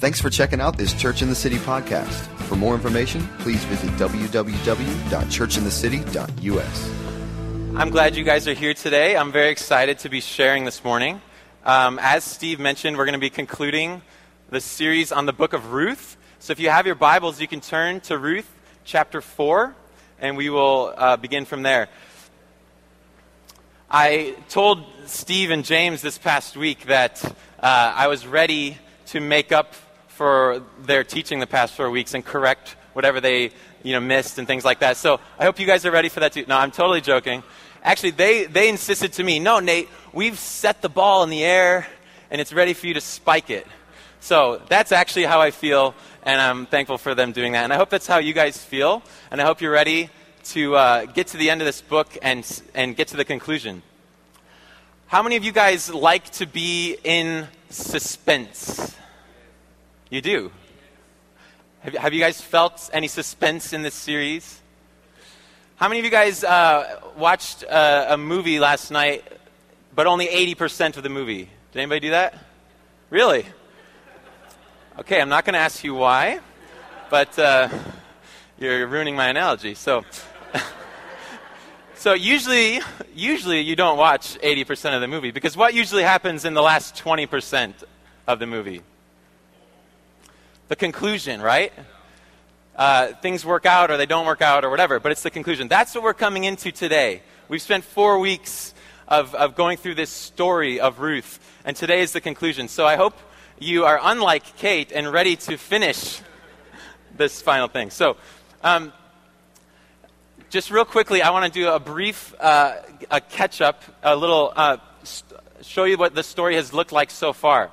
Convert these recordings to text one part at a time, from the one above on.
Thanks for checking out this Church in the City podcast. For more information, please visit www.churchinthecity.us. I'm glad you guys are here today. I'm very excited to be sharing this morning. Um, as Steve mentioned, we're going to be concluding the series on the book of Ruth. So if you have your Bibles, you can turn to Ruth chapter 4, and we will uh, begin from there. I told Steve and James this past week that uh, I was ready to make up for their teaching the past four weeks and correct whatever they you know missed and things like that. So I hope you guys are ready for that too. No, I'm totally joking. Actually, they, they insisted to me, no, Nate, we've set the ball in the air and it's ready for you to spike it. So that's actually how I feel, and I'm thankful for them doing that. And I hope that's how you guys feel, and I hope you're ready to uh, get to the end of this book and, and get to the conclusion. How many of you guys like to be in suspense? You do? Have, have you guys felt any suspense in this series? How many of you guys uh, watched uh, a movie last night, but only 80% of the movie? Did anybody do that? Really? Okay, I'm not going to ask you why, but uh, you're ruining my analogy. So, so usually, usually you don't watch 80% of the movie because what usually happens in the last 20% of the movie? The conclusion, right? Uh, things work out or they don't work out or whatever, but it's the conclusion. That's what we're coming into today. We've spent four weeks of, of going through this story of Ruth, and today is the conclusion. So I hope you are unlike Kate and ready to finish this final thing. So, um, just real quickly, I want to do a brief uh, a catch up, a little uh, st- show you what the story has looked like so far.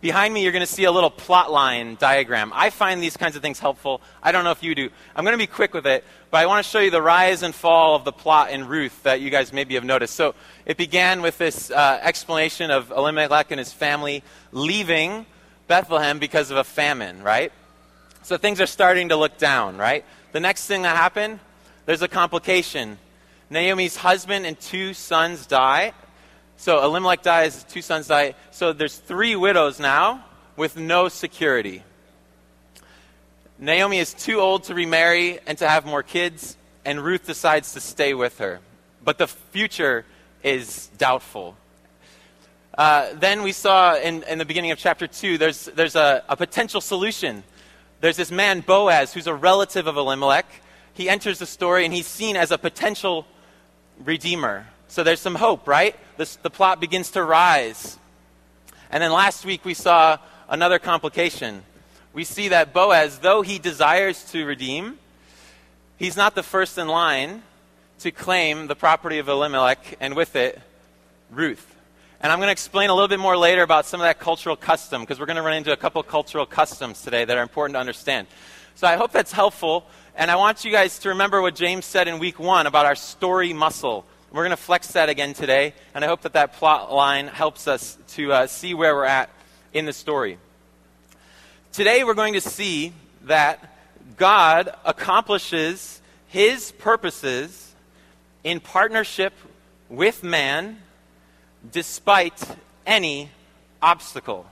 Behind me, you're going to see a little plot line diagram. I find these kinds of things helpful. I don't know if you do. I'm going to be quick with it, but I want to show you the rise and fall of the plot in Ruth that you guys maybe have noticed. So it began with this uh, explanation of Elimelech and his family leaving Bethlehem because of a famine, right? So things are starting to look down, right? The next thing that happened, there's a complication. Naomi's husband and two sons die, so Elimelech dies, his two sons die. So there's three widows now with no security. Naomi is too old to remarry and to have more kids, and Ruth decides to stay with her. But the future is doubtful. Uh, then we saw in, in, the beginning of chapter 2, there's, there's a, a potential solution. There's this man, Boaz, who's a relative of Elimelech. He enters the story, and he's seen as a potential redeemer. So there's some hope, right? This, the plot begins to rise. And then last week we saw another complication. We see that Boaz, though he desires to redeem, he's not the first in line to claim the property of Elimelech and with it, Ruth. And I'm going to explain a little bit more later about some of that cultural custom because we're going to run into a couple cultural customs today that are important to understand. So I hope that's helpful. And I want you guys to remember what James said in week one about our story muscle. We're going to flex that again today, and I hope that that plot line helps us to uh, see where we're at in the story. Today, we're going to see that God accomplishes his purposes in partnership with man despite any obstacle.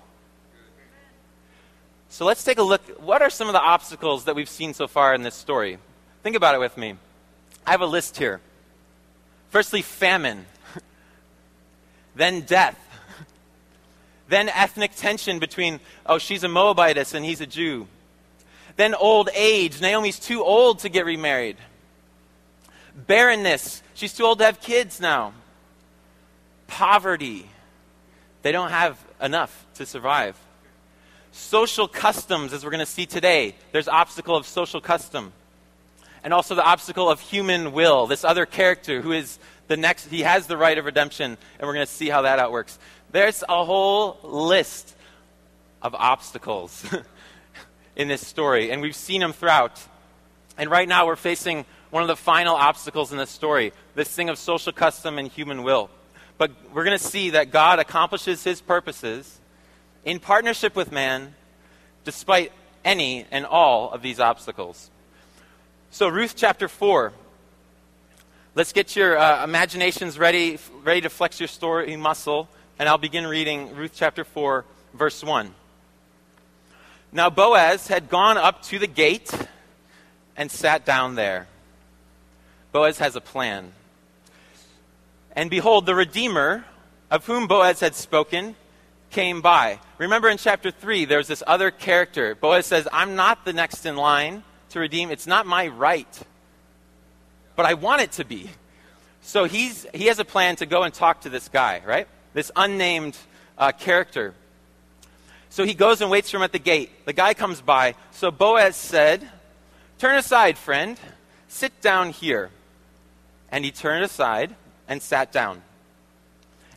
So let's take a look. What are some of the obstacles that we've seen so far in this story? Think about it with me. I have a list here. Firstly, famine, then death, then ethnic tension between, oh, she's a Moabitess and he's a Jew. Then old age. Naomi's too old to get remarried. Barrenness. She's too old to have kids now. Poverty. They don't have enough to survive. Social customs, as we're going to see today. There's obstacle of social custom and also the obstacle of human will. This other character who is the next, he has the right of redemption, and we're going to see how that outworks. There's a whole list of obstacles in this story, and we've seen them throughout. And right now, we're facing one of the final obstacles in this story this thing of social custom and human will. But we're going to see that God accomplishes his purposes in partnership with man despite any and all of these obstacles. So, Ruth chapter 4. Let's get your uh, imaginations ready, ready to flex your story muscle, and I'll begin reading Ruth chapter 4, verse 1. Now Boaz had gone up to the gate and sat down there. Boaz has a plan. And behold, the Redeemer, of whom Boaz had spoken, came by. Remember in chapter 3, there's this other character. Boaz says, I'm not the next in line to redeem. It's not my right. But I want it to be. So he's, he has a plan to go and talk to this guy, right? This unnamed uh, character. So he goes and waits for him at the gate. The guy comes by. So Boaz said, Turn aside, friend. Sit down here. And he turned aside and sat down.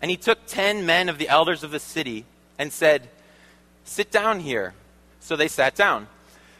And he took ten men of the elders of the city and said, Sit down here. So they sat down.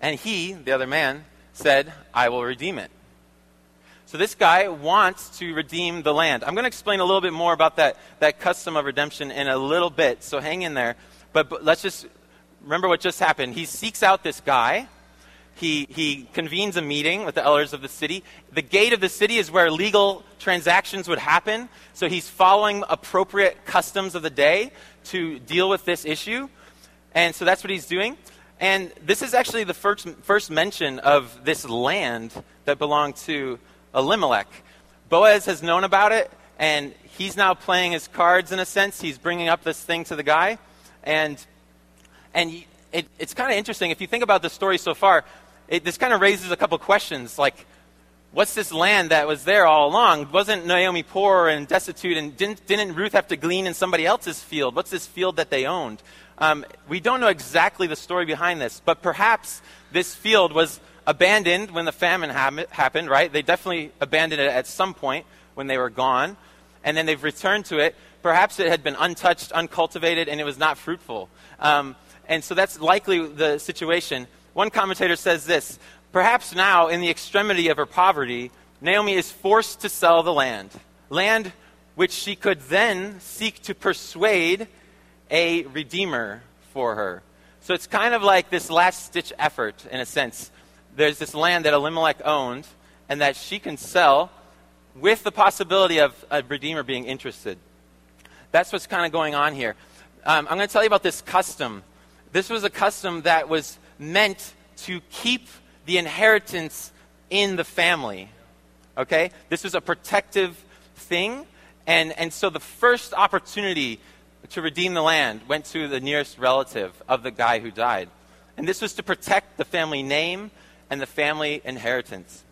And he, the other man, said, I will redeem it. So this guy wants to redeem the land. I'm going to explain a little bit more about that, that custom of redemption in a little bit, so hang in there. But, but let's just remember what just happened. He seeks out this guy he, he convenes a meeting with the elders of the city. The gate of the city is where legal transactions would happen. So he's following appropriate customs of the day to deal with this issue. And so that's what he's doing. And this is actually the first, first mention of this land that belonged to Elimelech. Boaz has known about it, and he's now playing his cards in a sense. He's bringing up this thing to the guy. And, and it, it's kind of interesting. If you think about the story so far, it, this kind of raises a couple questions like, what's this land that was there all along? Wasn't Naomi poor and destitute, and didn't, didn't Ruth have to glean in somebody else's field? What's this field that they owned? Um, we don't know exactly the story behind this, but perhaps this field was abandoned when the famine ha- happened, right? They definitely abandoned it at some point when they were gone, and then they've returned to it. Perhaps it had been untouched, uncultivated, and it was not fruitful. Um, and so that's likely the situation. One commentator says this Perhaps now, in the extremity of her poverty, Naomi is forced to sell the land, land which she could then seek to persuade a redeemer for her. So it's kind of like this last stitch effort, in a sense. There's this land that Elimelech owned, and that she can sell with the possibility of a redeemer being interested. That's what's kind of going on here. Um, I'm going to tell you about this custom. This was a custom that was meant to keep the inheritance in the family. Okay? This was a protective thing. And, and so the first opportunity to redeem the land went to the nearest relative of the guy who died. And this was to protect the family name and the family inheritance.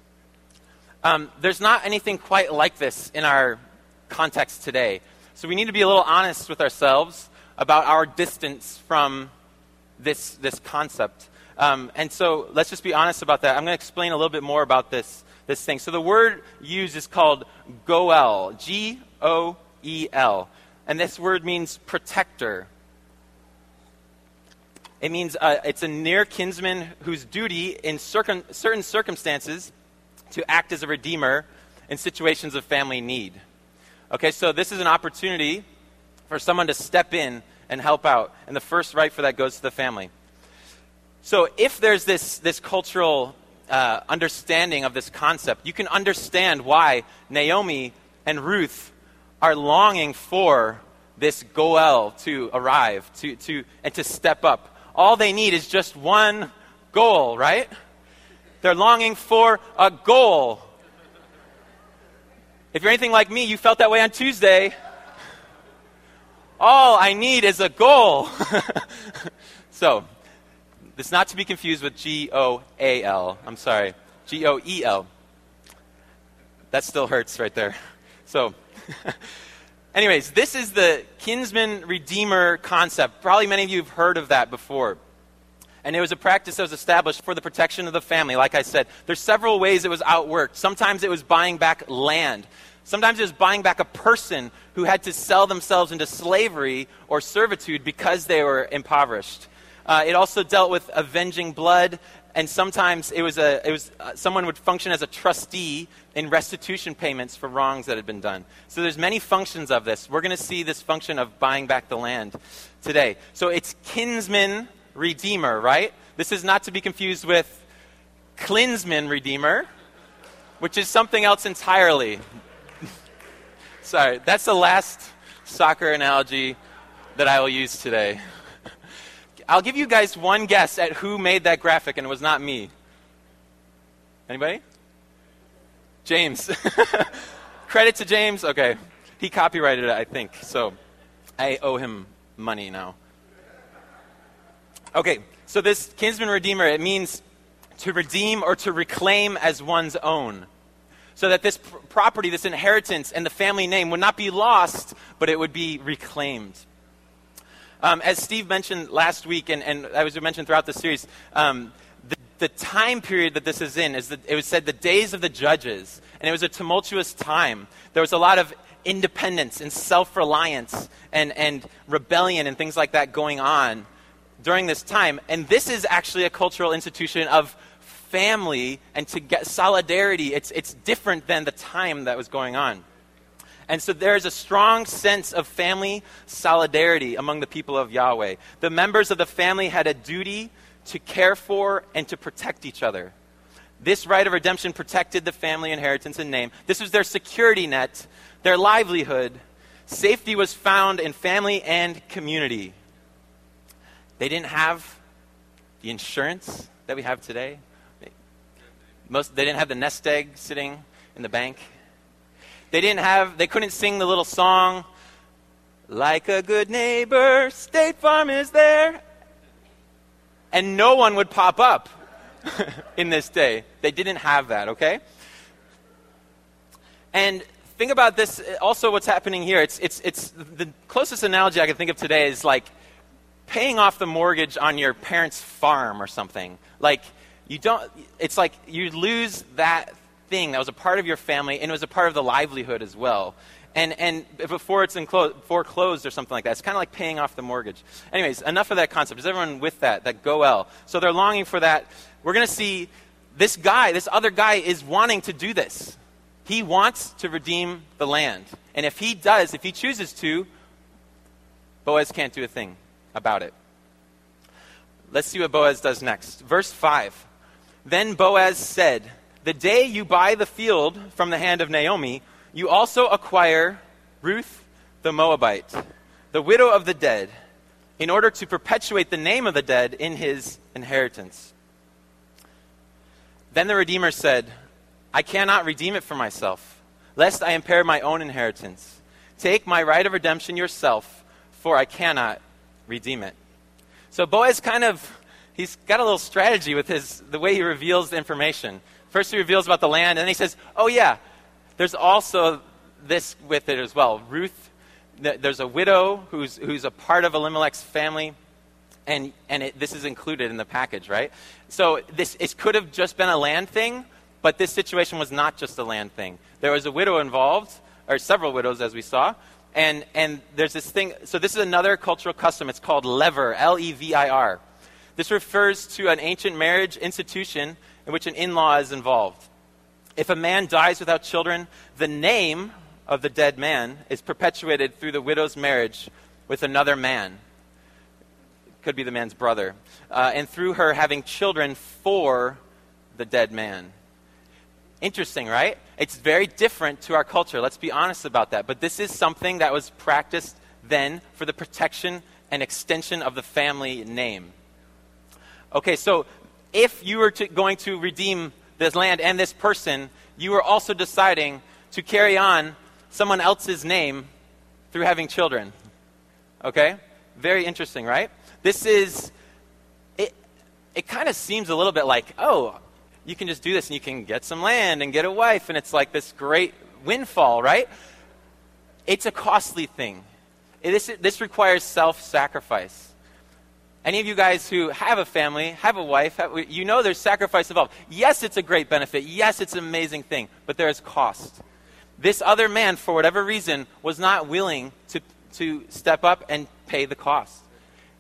Um, there's not anything quite like this in our context today. So we need to be a little honest with ourselves about our distance from this, this concept. Um, and so let's just be honest about that. I'm going to explain a little bit more about this, this thing. So the word used is called goel, G O E L. And this word means protector. It means uh, it's a near kinsman whose duty in circum- certain circumstances to act as a redeemer in situations of family need. Okay, so this is an opportunity for someone to step in and help out. And the first right for that goes to the family. So if there's this, this cultural uh, understanding of this concept, you can understand why Naomi and Ruth are longing for this Goel to arrive to, to, and to step up. All they need is just one goal, right? They're longing for a goal. If you're anything like me, you felt that way on Tuesday. All I need is a goal. so, it's not to be confused with G O A L. I'm sorry. G O E L. That still hurts right there. So, anyways, this is the kinsman redeemer concept. Probably many of you have heard of that before. And it was a practice that was established for the protection of the family. Like I said, there's several ways it was outworked. Sometimes it was buying back land. Sometimes it was buying back a person who had to sell themselves into slavery or servitude because they were impoverished. Uh, it also dealt with avenging blood, and sometimes it was, a, it was uh, someone would function as a trustee in restitution payments for wrongs that had been done. So there's many functions of this. We're going to see this function of buying back the land today. So it's kinsman redeemer, right? This is not to be confused with Klinsmann redeemer, which is something else entirely. Sorry, that's the last soccer analogy that I will use today. I'll give you guys one guess at who made that graphic, and it was not me. Anybody? James. Credit to James. Okay. He copyrighted it, I think. So I owe him money now. Okay. So this kinsman redeemer, it means to redeem or to reclaim as one's own. So that this pr- property, this inheritance, and the family name would not be lost, but it would be reclaimed. Um, as Steve mentioned last week, and, and I was mentioned throughout the series, um, the, the, time period that this is in is that it was said the days of the judges, and it was a tumultuous time. There was a lot of independence and self reliance and, and rebellion and things like that going on during this time. And this is actually a cultural institution of family and to get solidarity. It's, it's different than the time that was going on. And so there's a strong sense of family solidarity among the people of Yahweh. The members of the family had a duty to care for and to protect each other. This right of redemption protected the family inheritance and name. This was their security net, their livelihood. Safety was found in family and community. They didn't have the insurance that we have today. Most, they didn't have the nest egg sitting in the bank. They didn't have, they couldn't sing the little song, like a good neighbor, State Farm is there. And no one would pop up in this day. They didn't have that, okay? And think about this also what's happening here. It's, it's, it's the closest analogy I can think of today is like paying off the mortgage on your parents' farm or something. Like, you don't, it's like you lose that thing that was a part of your family and it was a part of the livelihood as well. And, and before it's enclo- foreclosed or something like that, it's kind of like paying off the mortgage. Anyways, enough of that concept. Is everyone with that? That Goel. So they're longing for that. We're going to see this guy, this other guy, is wanting to do this. He wants to redeem the land. And if he does, if he chooses to, Boaz can't do a thing about it. Let's see what Boaz does next. Verse 5. Then Boaz said, the day you buy the field from the hand of Naomi, you also acquire Ruth the Moabite, the widow of the dead, in order to perpetuate the name of the dead in his inheritance. Then the Redeemer said, I cannot redeem it for myself, lest I impair my own inheritance. Take my right of redemption yourself, for I cannot redeem it. So Boaz kind of he's got a little strategy with his the way he reveals the information. First, he reveals about the land, and then he says, Oh, yeah, there's also this with it as well. Ruth, there's a widow who's, who's a part of Elimelech's family, and, and it, this is included in the package, right? So this it could have just been a land thing, but this situation was not just a land thing. There was a widow involved, or several widows, as we saw. And, and there's this thing, so this is another cultural custom. It's called levir, L E V I R. This refers to an ancient marriage institution in which an in law is involved. If a man dies without children, the name of the dead man is perpetuated through the widow's marriage with another man. Could be the man's brother. Uh, and through her having children for the dead man. Interesting, right? It's very different to our culture. Let's be honest about that. But this is something that was practiced then for the protection and extension of the family name. Okay, so if you were to, going to redeem this land and this person, you were also deciding to carry on someone else's name through having children. Okay? Very interesting, right? This is, it, it kind of seems a little bit like, oh, you can just do this and you can get some land and get a wife, and it's like this great windfall, right? It's a costly thing. It, this, this requires self sacrifice. Any of you guys who have a family, have a wife, have, you know there's sacrifice involved. Yes, it's a great benefit. Yes, it's an amazing thing, but there is cost. This other man, for whatever reason, was not willing to, to step up and pay the cost.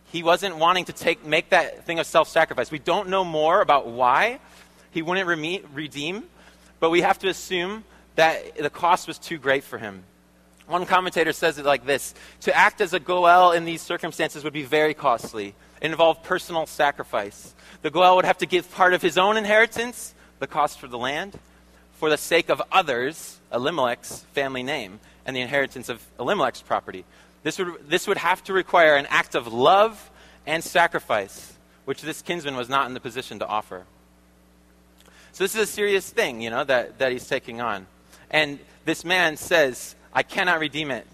he wasn't wanting to take, make that thing of self sacrifice. We don't know more about why he wouldn't reme- redeem, but we have to assume that the cost was too great for him. One commentator says it like this To act as a Goel in these circumstances would be very costly. Involved personal sacrifice. The Goel would have to give part of his own inheritance, the cost for the land, for the sake of others, Elimelech's family name, and the inheritance of Elimelech's property. This would, this would have to require an act of love and sacrifice, which this kinsman was not in the position to offer. So this is a serious thing, you know, that, that he's taking on. And this man says, I cannot redeem it.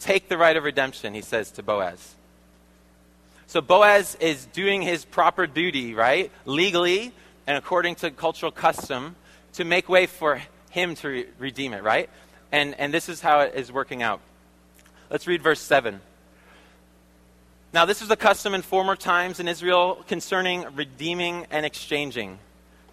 Take the right of redemption, he says to Boaz. So Boaz is doing his proper duty, right? Legally and according to cultural custom to make way for him to re- redeem it, right? And, and this is how it is working out. Let's read verse 7. Now, this was a custom in former times in Israel concerning redeeming and exchanging.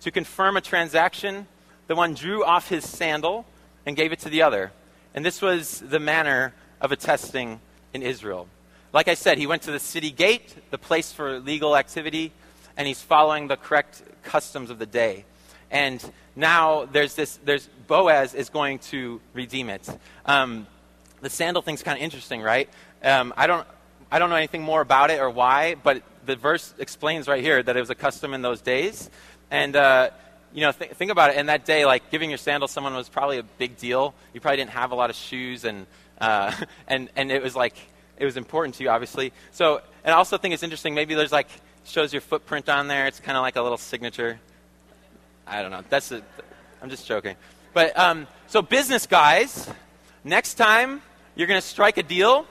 To confirm a transaction, the one drew off his sandal and gave it to the other. And this was the manner of attesting in Israel. Like I said, he went to the city gate, the place for legal activity, and he's following the correct customs of the day. And now there's this, there's, Boaz is going to redeem it. Um, the sandal thing's kind of interesting, right? Um, I, don't, I don't know anything more about it or why, but the verse explains right here that it was a custom in those days. And, uh, you know, th- think about it. In that day, like giving your sandal someone was probably a big deal. You probably didn't have a lot of shoes, and, uh, and, and it was like, it was important to you, obviously. So, and I also think it's interesting, maybe there's like, shows your footprint on there. It's kind of like a little signature. I don't know. That's I'm just joking. But um, so business guys, next time you're going to strike a deal,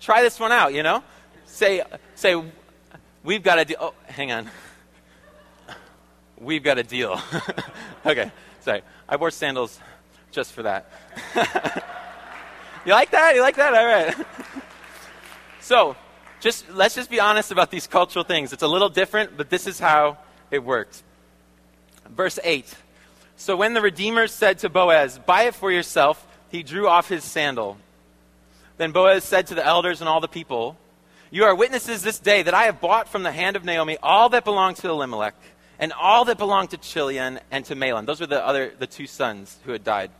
try this one out. You know, say say we've got a deal. Oh, hang on. We've got a deal. okay, sorry. I wore sandals just for that. you like that? You like that? All right. so, just let's just be honest about these cultural things. It's a little different, but this is how it worked. Verse 8. So when the Redeemer said to Boaz, Buy it for yourself, he drew off his sandal. Then Boaz said to the elders and all the people, You are witnesses this day that I have bought from the hand of Naomi all that belonged to Elimelech, and all that belonged to Chilion and to Mahlon. Those were the other the two sons who had died.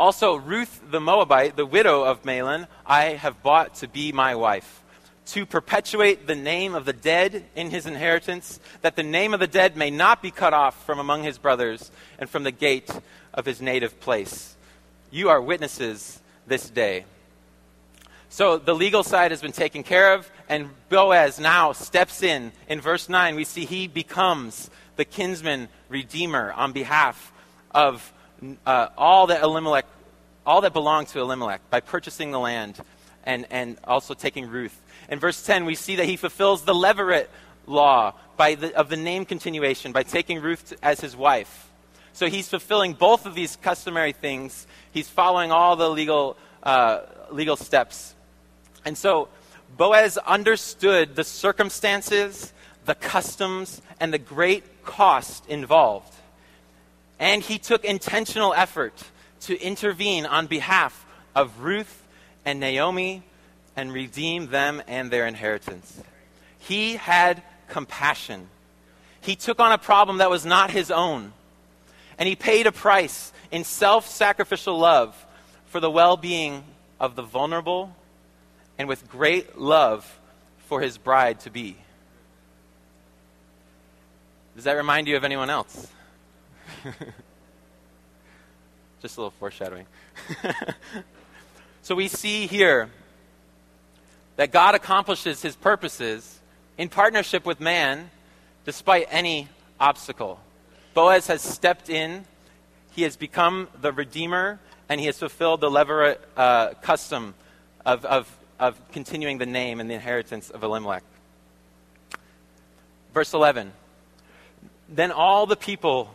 Also, Ruth the Moabite, the widow of Mahlon, I have bought to be my wife to perpetuate the name of the dead in his inheritance, that the name of the dead may not be cut off from among his brothers and from the gate of his native place. You are witnesses this day. So the legal side has been taken care of, and Boaz now steps in. In verse 9, we see he becomes the kinsman redeemer on behalf of uh, all that Elimelech, all that belonged to Elimelech by purchasing the land and, and also taking Ruth. In verse 10, we see that he fulfills the Levirate law by the, of the name continuation by taking Ruth as his wife. So he's fulfilling both of these customary things. He's following all the legal, uh, legal steps. And so Boaz understood the circumstances, the customs, and the great cost involved. And he took intentional effort to intervene on behalf of Ruth and Naomi and redeem them and their inheritance. He had compassion. He took on a problem that was not his own. And he paid a price in self sacrificial love for the well being of the vulnerable and with great love for his bride to be. Does that remind you of anyone else? Just a little foreshadowing. so we see here that God accomplishes his purposes in partnership with man despite any obstacle. Boaz has stepped in, he has become the redeemer, and he has fulfilled the Levirate uh, custom of, of, of continuing the name and the inheritance of Elimelech. Verse 11 Then all the people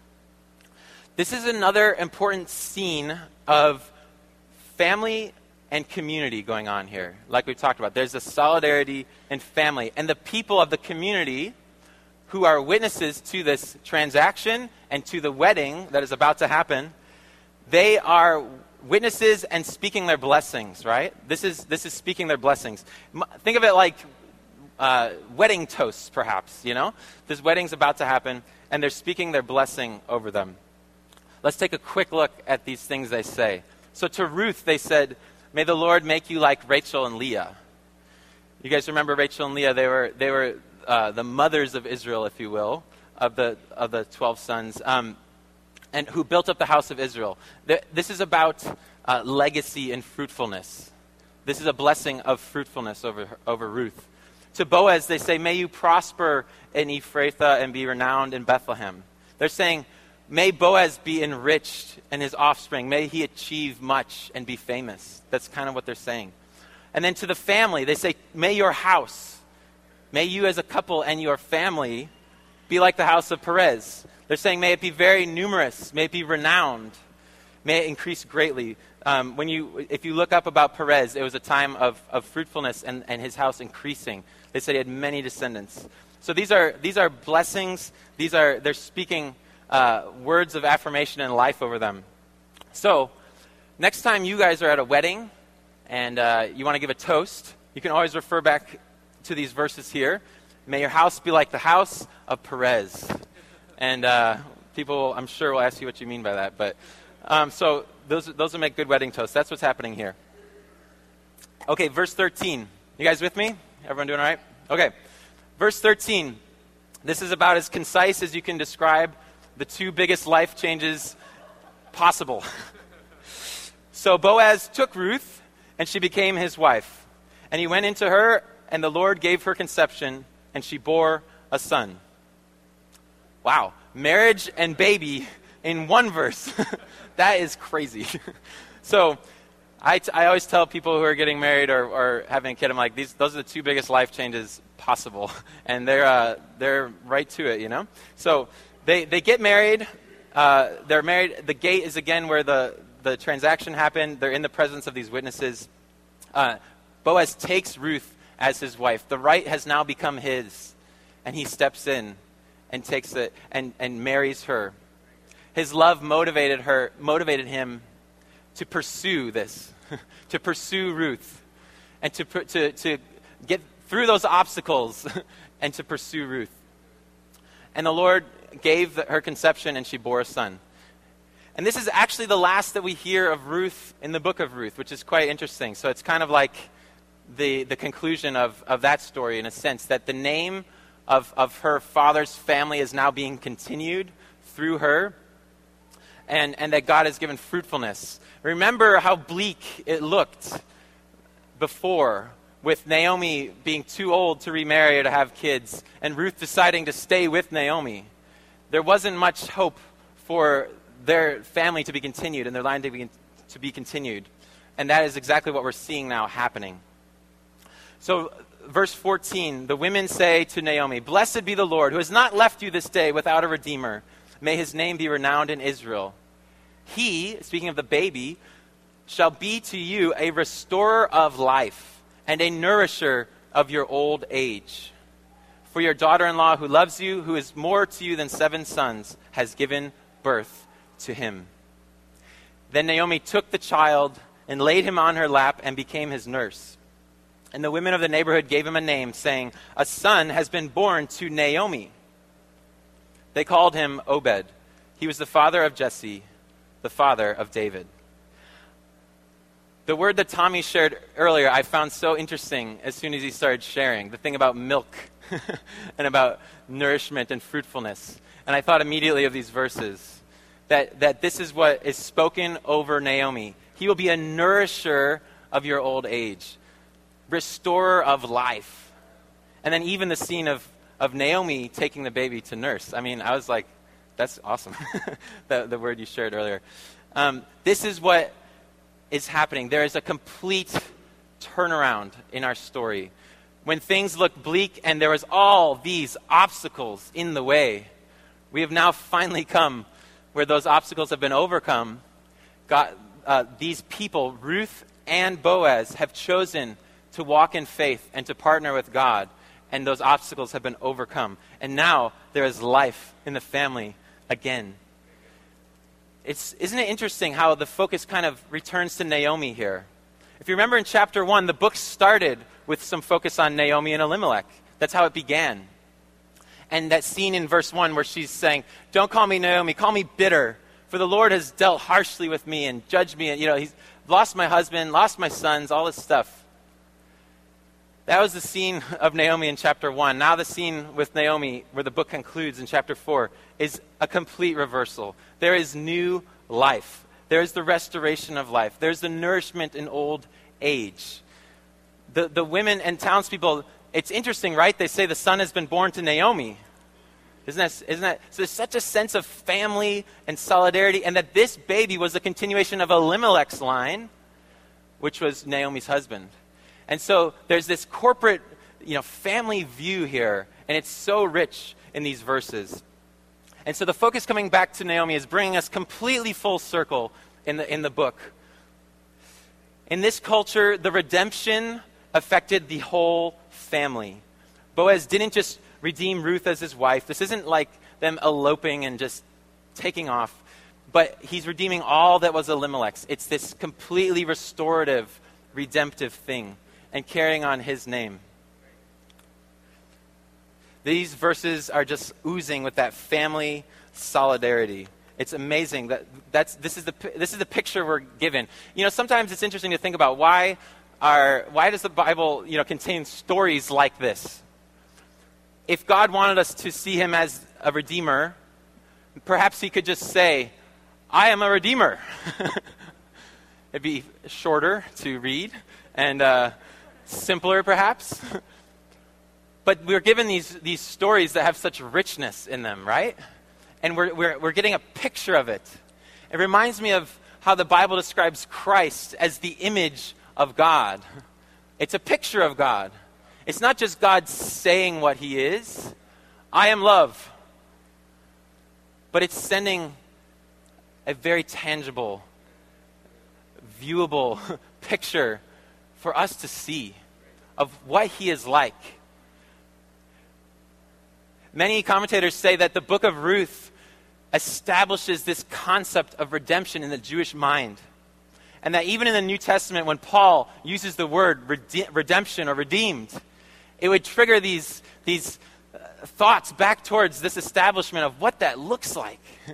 This is another important scene of family and community going on here, like we've talked about. There's a solidarity and family. And the people of the community who are witnesses to this transaction and to the wedding that is about to happen, they are witnesses and speaking their blessings, right? This is, this is speaking their blessings. Think of it like uh, wedding toasts, perhaps, you know? This wedding's about to happen, and they're speaking their blessing over them. Let's take a quick look at these things they say. So to Ruth, they said, May the Lord make you like Rachel and Leah. You guys remember Rachel and Leah? They were, they were uh, the mothers of Israel, if you will, of the, of the 12 sons, um, and who built up the house of Israel. This is about uh, legacy and fruitfulness. This is a blessing of fruitfulness over, over Ruth. To Boaz, they say, May you prosper in Ephrathah and be renowned in Bethlehem. They're saying, May Boaz be enriched and his offspring. May he achieve much and be famous. That's kind of what they're saying. And then to the family, they say, May your house, may you as a couple and your family be like the house of Perez. They're saying, May it be very numerous, may it be renowned, may it increase greatly. Um, when you, if you look up about Perez, it was a time of, of fruitfulness and, and his house increasing. They said he had many descendants. So these are, these are blessings. These are, they're speaking uh, words of affirmation and life over them. So, next time you guys are at a wedding and uh, you want to give a toast, you can always refer back to these verses here. May your house be like the house of Perez. And uh, people, I'm sure, will ask you what you mean by that. But um, so those, those will make good wedding toasts. That's what's happening here. Okay, verse 13. You guys with me? Everyone doing all right? Okay. Verse 13. This is about as concise as you can describe the two biggest life changes possible. so Boaz took Ruth, and she became his wife. And he went into her, and the Lord gave her conception, and she bore a son. Wow. Marriage and baby in one verse. that is crazy. so I, t- I always tell people who are getting married or, or having a kid, I'm like, these, those are the two biggest life changes possible. And they're, uh, they're right to it, you know? So they, they get married. Uh, they're married. The gate is again where the, the transaction happened. They're in the presence of these witnesses. Uh, Boaz takes Ruth as his wife. The right has now become his. And he steps in and takes it and, and marries her. His love motivated her, motivated him to pursue this, to pursue Ruth, and to, to, to get through those obstacles and to pursue Ruth. And the Lord gave her conception and she bore a son. And this is actually the last that we hear of Ruth in the book of Ruth, which is quite interesting. So it's kind of like the, the conclusion of, of that story in a sense that the name of, of her father's family is now being continued through her, and, and that God has given fruitfulness. Remember how bleak it looked before with Naomi being too old to remarry or to have kids, and Ruth deciding to stay with Naomi there wasn't much hope for their family to be continued and their line to be, to be continued. And that is exactly what we're seeing now happening. So, verse 14 the women say to Naomi, Blessed be the Lord, who has not left you this day without a redeemer. May his name be renowned in Israel. He, speaking of the baby, shall be to you a restorer of life and a nourisher of your old age. For your daughter in law, who loves you, who is more to you than seven sons, has given birth to him. Then Naomi took the child and laid him on her lap and became his nurse. And the women of the neighborhood gave him a name, saying, A son has been born to Naomi. They called him Obed. He was the father of Jesse, the father of David. The word that Tommy shared earlier, I found so interesting as soon as he started sharing the thing about milk and about nourishment and fruitfulness. And I thought immediately of these verses that, that this is what is spoken over Naomi. He will be a nourisher of your old age, restorer of life. And then even the scene of, of Naomi taking the baby to nurse. I mean, I was like, that's awesome, the, the word you shared earlier. Um, this is what is happening. There is a complete turnaround in our story when things looked bleak and there was all these obstacles in the way, we have now finally come where those obstacles have been overcome. God, uh, these people, Ruth and Boaz, have chosen to walk in faith and to partner with God, and those obstacles have been overcome. And now there is life in the family again. It's, isn't it interesting how the focus kind of returns to Naomi here? If you remember in chapter 1, the book started with some focus on Naomi and Elimelech. That's how it began. And that scene in verse 1 where she's saying, Don't call me Naomi, call me bitter, for the Lord has dealt harshly with me and judged me. You know, he's lost my husband, lost my sons, all this stuff. That was the scene of Naomi in chapter 1. Now, the scene with Naomi, where the book concludes in chapter 4, is a complete reversal. There is new life, there is the restoration of life, there's the nourishment in old age. The, the women and townspeople, it's interesting, right? They say the son has been born to Naomi. Isn't that, isn't that so? There's such a sense of family and solidarity, and that this baby was a continuation of Elimelech's line, which was Naomi's husband. And so there's this corporate, you know, family view here, and it's so rich in these verses. And so the focus coming back to Naomi is bringing us completely full circle in the, in the book. In this culture, the redemption affected the whole family. Boaz didn't just redeem Ruth as his wife. This isn't like them eloping and just taking off, but he's redeeming all that was Elimelech's. It's this completely restorative, redemptive thing and carrying on his name. These verses are just oozing with that family solidarity. It's amazing that that's, this, is the, this is the picture we're given. You know, sometimes it's interesting to think about why, are, why does the Bible you know, contain stories like this? If God wanted us to see him as a redeemer, perhaps he could just say, I am a redeemer. It'd be shorter to read and uh, simpler, perhaps. but we're given these, these stories that have such richness in them, right? And we're, we're, we're getting a picture of it. It reminds me of how the Bible describes Christ as the image of God. It's a picture of God. It's not just God saying what he is, I am love. But it's sending a very tangible, viewable picture for us to see of what he is like. Many commentators say that the book of Ruth establishes this concept of redemption in the Jewish mind. And that even in the New Testament, when Paul uses the word rede- redemption or redeemed, it would trigger these, these uh, thoughts back towards this establishment of what that looks like.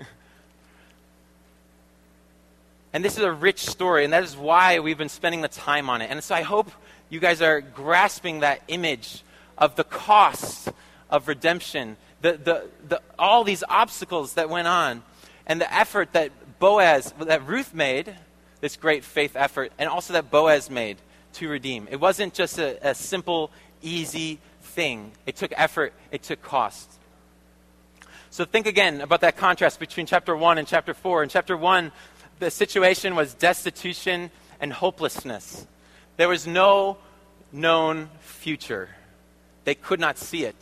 and this is a rich story, and that is why we've been spending the time on it. And so I hope you guys are grasping that image of the cost of redemption, the, the, the, all these obstacles that went on, and the effort that Boaz, that Ruth made, this great faith effort, and also that Boaz made to redeem. It wasn't just a, a simple, easy thing, it took effort, it took cost. So think again about that contrast between chapter 1 and chapter 4. In chapter 1, the situation was destitution and hopelessness. There was no known future. They could not see it.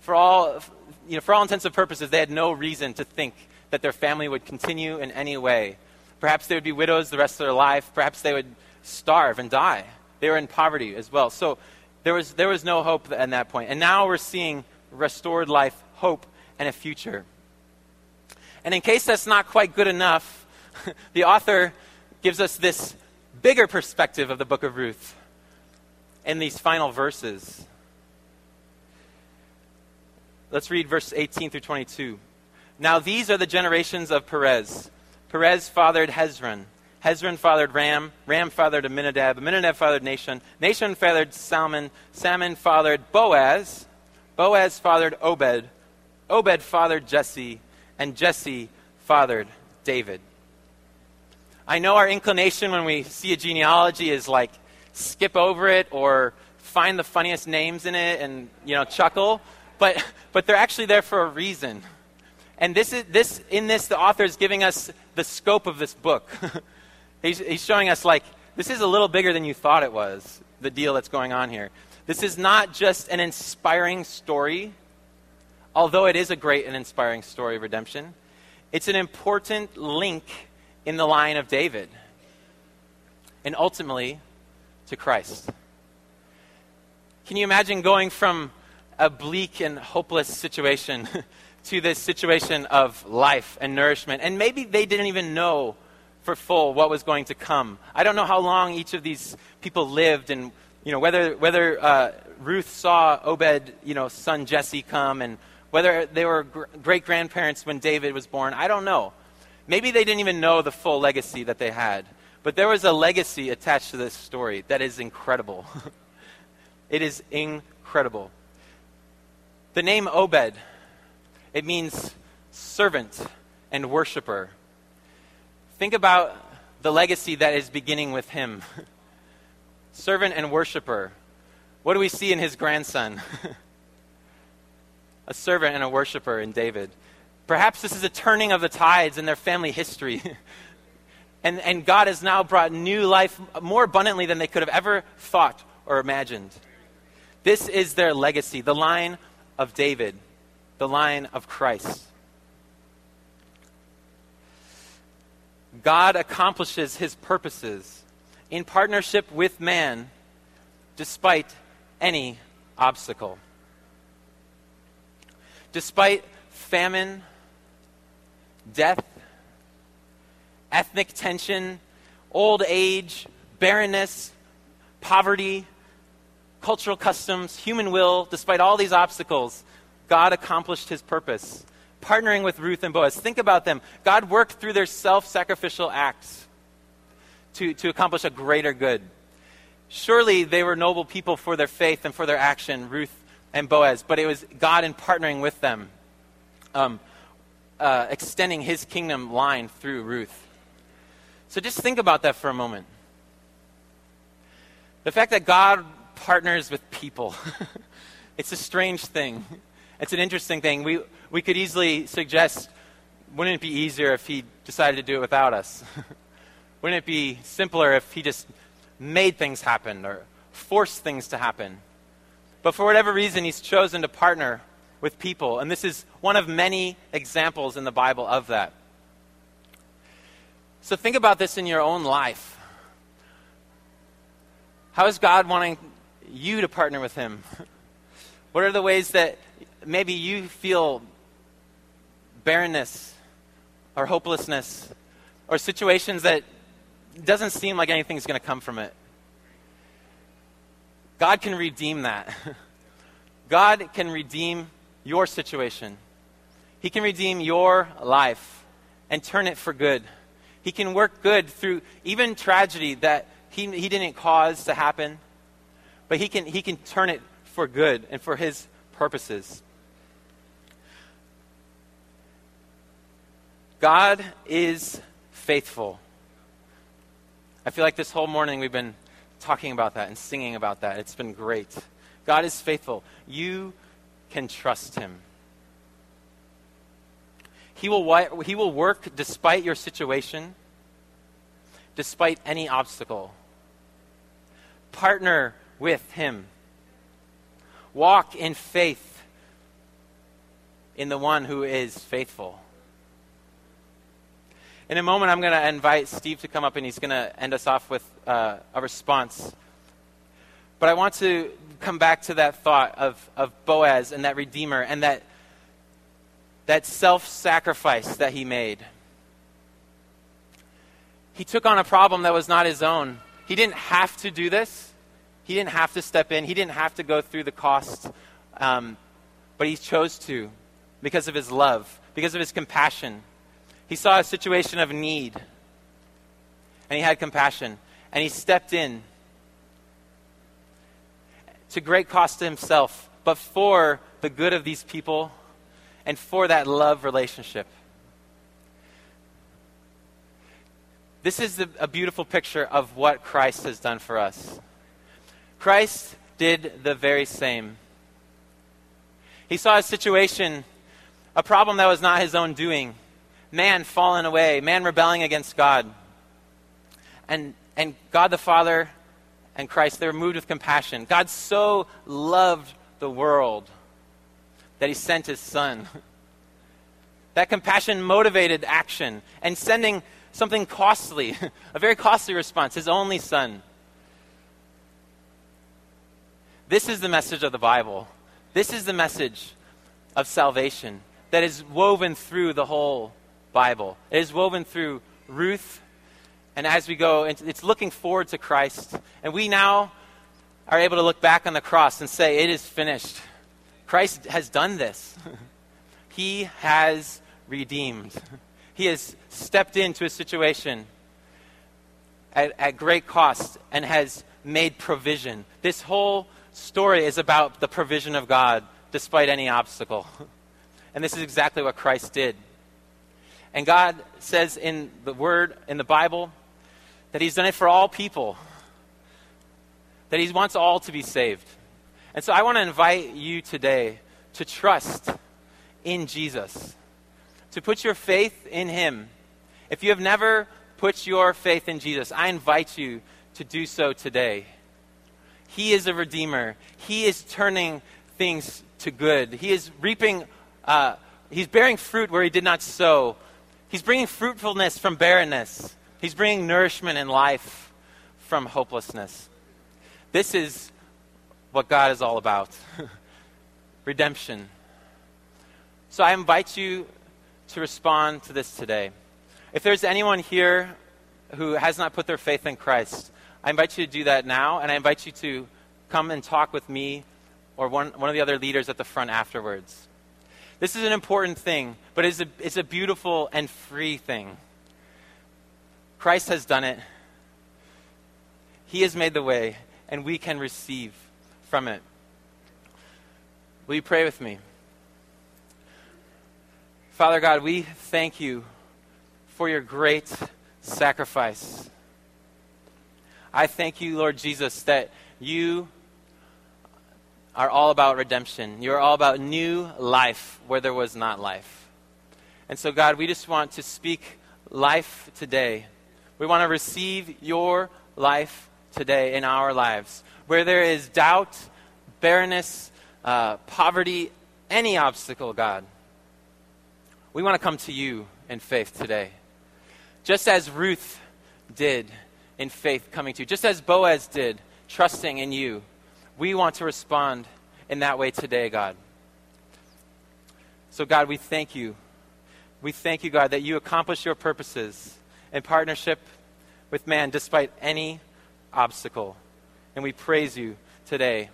For all, you know, for all intents and purposes, they had no reason to think that their family would continue in any way. Perhaps they would be widows the rest of their life. Perhaps they would starve and die. They were in poverty as well. So there was, there was no hope at that point. And now we're seeing restored life, hope, and a future. And in case that's not quite good enough, the author gives us this bigger perspective of the book of Ruth in these final verses. Let's read verse 18 through 22. Now these are the generations of Perez. Perez fathered Hezron. Hezron fathered Ram. Ram fathered Amminadab. Amminadab fathered Nahshon. Nahshon fathered Salmon. Salmon fathered Boaz. Boaz fathered Obed. Obed fathered Jesse. And Jesse fathered David. I know our inclination when we see a genealogy is like skip over it or find the funniest names in it and you know chuckle, but but they're actually there for a reason. And this is this in this the author is giving us the scope of this book. he's, he's showing us like this is a little bigger than you thought it was. The deal that's going on here. This is not just an inspiring story, although it is a great and inspiring story of redemption. It's an important link in the line of David and ultimately to Christ. Can you imagine going from a bleak and hopeless situation to this situation of life and nourishment? And maybe they didn't even know for full what was going to come. I don't know how long each of these people lived and you know, whether, whether uh, Ruth saw Obed, you know, son Jesse come and whether they were gr- great grandparents when David was born, I don't know. Maybe they didn't even know the full legacy that they had. But there was a legacy attached to this story that is incredible. it is incredible. The name Obed, it means servant and worshiper. Think about the legacy that is beginning with him. servant and worshiper. What do we see in his grandson? a servant and a worshiper in David. Perhaps this is a turning of the tides in their family history. and, and God has now brought new life more abundantly than they could have ever thought or imagined. This is their legacy, the line of David, the line of Christ. God accomplishes his purposes in partnership with man despite any obstacle. Despite famine, death, ethnic tension, old age, barrenness, poverty, cultural customs, human will, despite all these obstacles, God accomplished his purpose. Partnering with Ruth and Boaz. Think about them. God worked through their self sacrificial acts to, to accomplish a greater good. Surely they were noble people for their faith and for their action, Ruth and Boaz, but it was God in partnering with them, um, uh, extending his kingdom line through Ruth. So just think about that for a moment. The fact that God partners with people, it's a strange thing. It's an interesting thing. We, we could easily suggest wouldn't it be easier if he decided to do it without us? Wouldn't it be simpler if he just made things happen or forced things to happen? But for whatever reason, he's chosen to partner with people. And this is one of many examples in the Bible of that. So think about this in your own life. How is God wanting you to partner with him? What are the ways that maybe you feel barrenness or hopelessness or situations that doesn't seem like anything's going to come from it. God can redeem that. God can redeem your situation. He can redeem your life and turn it for good. He can work good through even tragedy that he, he didn't cause to happen, but he can, he can turn it for good and for his purposes. God is faithful. I feel like this whole morning we've been talking about that and singing about that. It's been great. God is faithful. You can trust him. He will, he will work despite your situation, despite any obstacle. Partner with him. Walk in faith in the one who is faithful. In a moment, I'm going to invite Steve to come up and he's going to end us off with uh, a response. But I want to come back to that thought of, of Boaz and that Redeemer and that, that self sacrifice that he made. He took on a problem that was not his own. He didn't have to do this, he didn't have to step in, he didn't have to go through the cost. Um, but he chose to because of his love, because of his compassion. He saw a situation of need, and he had compassion, and he stepped in to great cost to himself, but for the good of these people and for that love relationship. This is a beautiful picture of what Christ has done for us. Christ did the very same. He saw a situation, a problem that was not his own doing man fallen away, man rebelling against God. And, and God the Father and Christ, they were moved with compassion. God so loved the world that he sent his son. That compassion motivated action and sending something costly, a very costly response, his only son. This is the message of the Bible. This is the message of salvation that is woven through the whole Bible. It is woven through Ruth, and as we go, it's looking forward to Christ. And we now are able to look back on the cross and say, It is finished. Christ has done this. he has redeemed. He has stepped into a situation at, at great cost and has made provision. This whole story is about the provision of God despite any obstacle. And this is exactly what Christ did. And God says in the Word, in the Bible, that He's done it for all people, that He wants all to be saved. And so I want to invite you today to trust in Jesus, to put your faith in Him. If you have never put your faith in Jesus, I invite you to do so today. He is a redeemer. He is turning things to good. He is reaping, uh, he's bearing fruit where he did not sow. He's bringing fruitfulness from barrenness. He's bringing nourishment and life from hopelessness. This is what God is all about redemption. So I invite you to respond to this today. If there's anyone here who has not put their faith in Christ, I invite you to do that now, and I invite you to come and talk with me or one, one of the other leaders at the front afterwards. This is an important thing, but it's a, it's a beautiful and free thing. Christ has done it, He has made the way, and we can receive from it. Will you pray with me? Father God, we thank you for your great sacrifice. I thank you, Lord Jesus, that you are all about redemption. You're all about new life where there was not life. And so, God, we just want to speak life today. We want to receive your life today in our lives. Where there is doubt, barrenness, uh, poverty, any obstacle, God, we want to come to you in faith today. Just as Ruth did in faith coming to you, just as Boaz did, trusting in you. We want to respond in that way today, God. So, God, we thank you. We thank you, God, that you accomplish your purposes in partnership with man despite any obstacle. And we praise you today.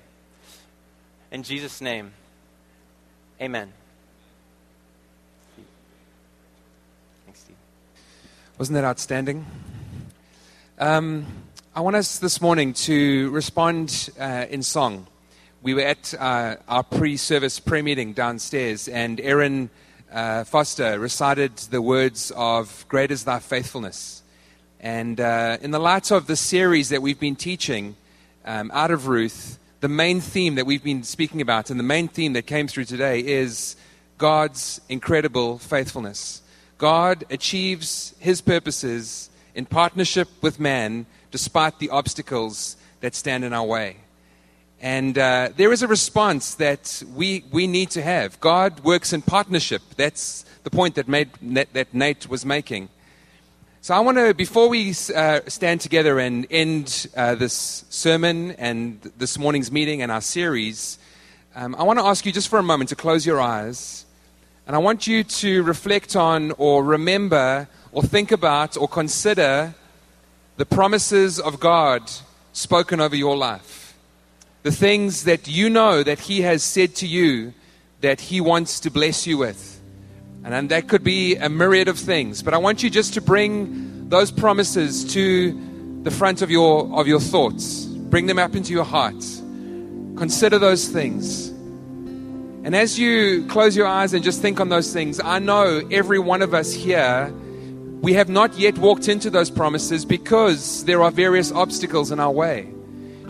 In Jesus' name, amen. Thanks, Steve. Wasn't that outstanding? Um, I want us this morning to respond uh, in song. We were at uh, our pre service prayer meeting downstairs, and Erin uh, Foster recited the words of Great is Thy Faithfulness. And uh, in the light of the series that we've been teaching um, out of Ruth, the main theme that we've been speaking about, and the main theme that came through today is God's incredible faithfulness. God achieves his purposes in partnership with man despite the obstacles that stand in our way. And uh, there is a response that we, we need to have. God works in partnership. That's the point that, made, that Nate was making. So I want to, before we uh, stand together and end uh, this sermon and this morning's meeting and our series, um, I want to ask you just for a moment to close your eyes. And I want you to reflect on or remember or think about or consider the promises of God spoken over your life. The things that you know that He has said to you that He wants to bless you with. And, and that could be a myriad of things. But I want you just to bring those promises to the front of your, of your thoughts. Bring them up into your heart. Consider those things. And as you close your eyes and just think on those things, I know every one of us here we have not yet walked into those promises because there are various obstacles in our way.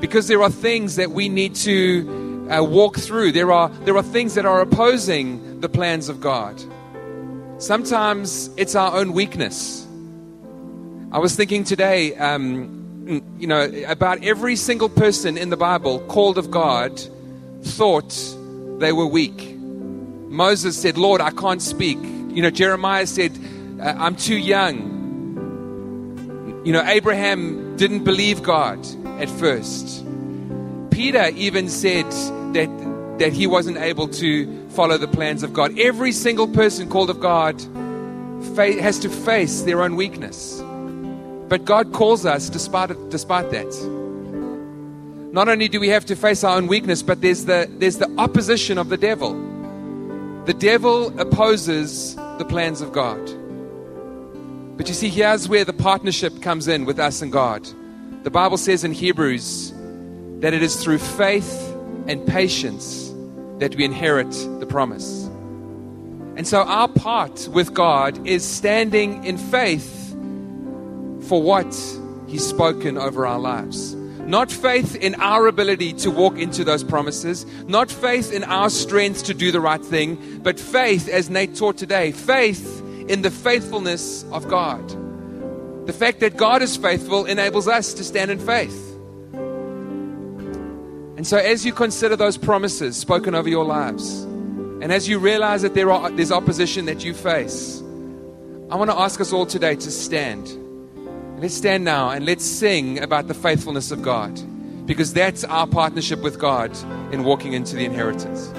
Because there are things that we need to uh, walk through. There are, there are things that are opposing the plans of God. Sometimes it's our own weakness. I was thinking today, um, you know, about every single person in the Bible called of God thought they were weak. Moses said, Lord, I can't speak. You know, Jeremiah said, I'm too young. You know, Abraham didn't believe God at first. Peter even said that, that he wasn't able to follow the plans of God. Every single person called of God fa- has to face their own weakness. But God calls us despite, despite that. Not only do we have to face our own weakness, but there's the, there's the opposition of the devil. The devil opposes the plans of God. But you see, here's where the partnership comes in with us and God. The Bible says in Hebrews that it is through faith and patience that we inherit the promise. And so our part with God is standing in faith for what He's spoken over our lives. Not faith in our ability to walk into those promises, not faith in our strength to do the right thing, but faith, as Nate taught today, faith in the faithfulness of God. The fact that God is faithful enables us to stand in faith. And so, as you consider those promises spoken over your lives, and as you realize that there are, there's opposition that you face, I want to ask us all today to stand. Let's stand now and let's sing about the faithfulness of God because that's our partnership with God in walking into the inheritance.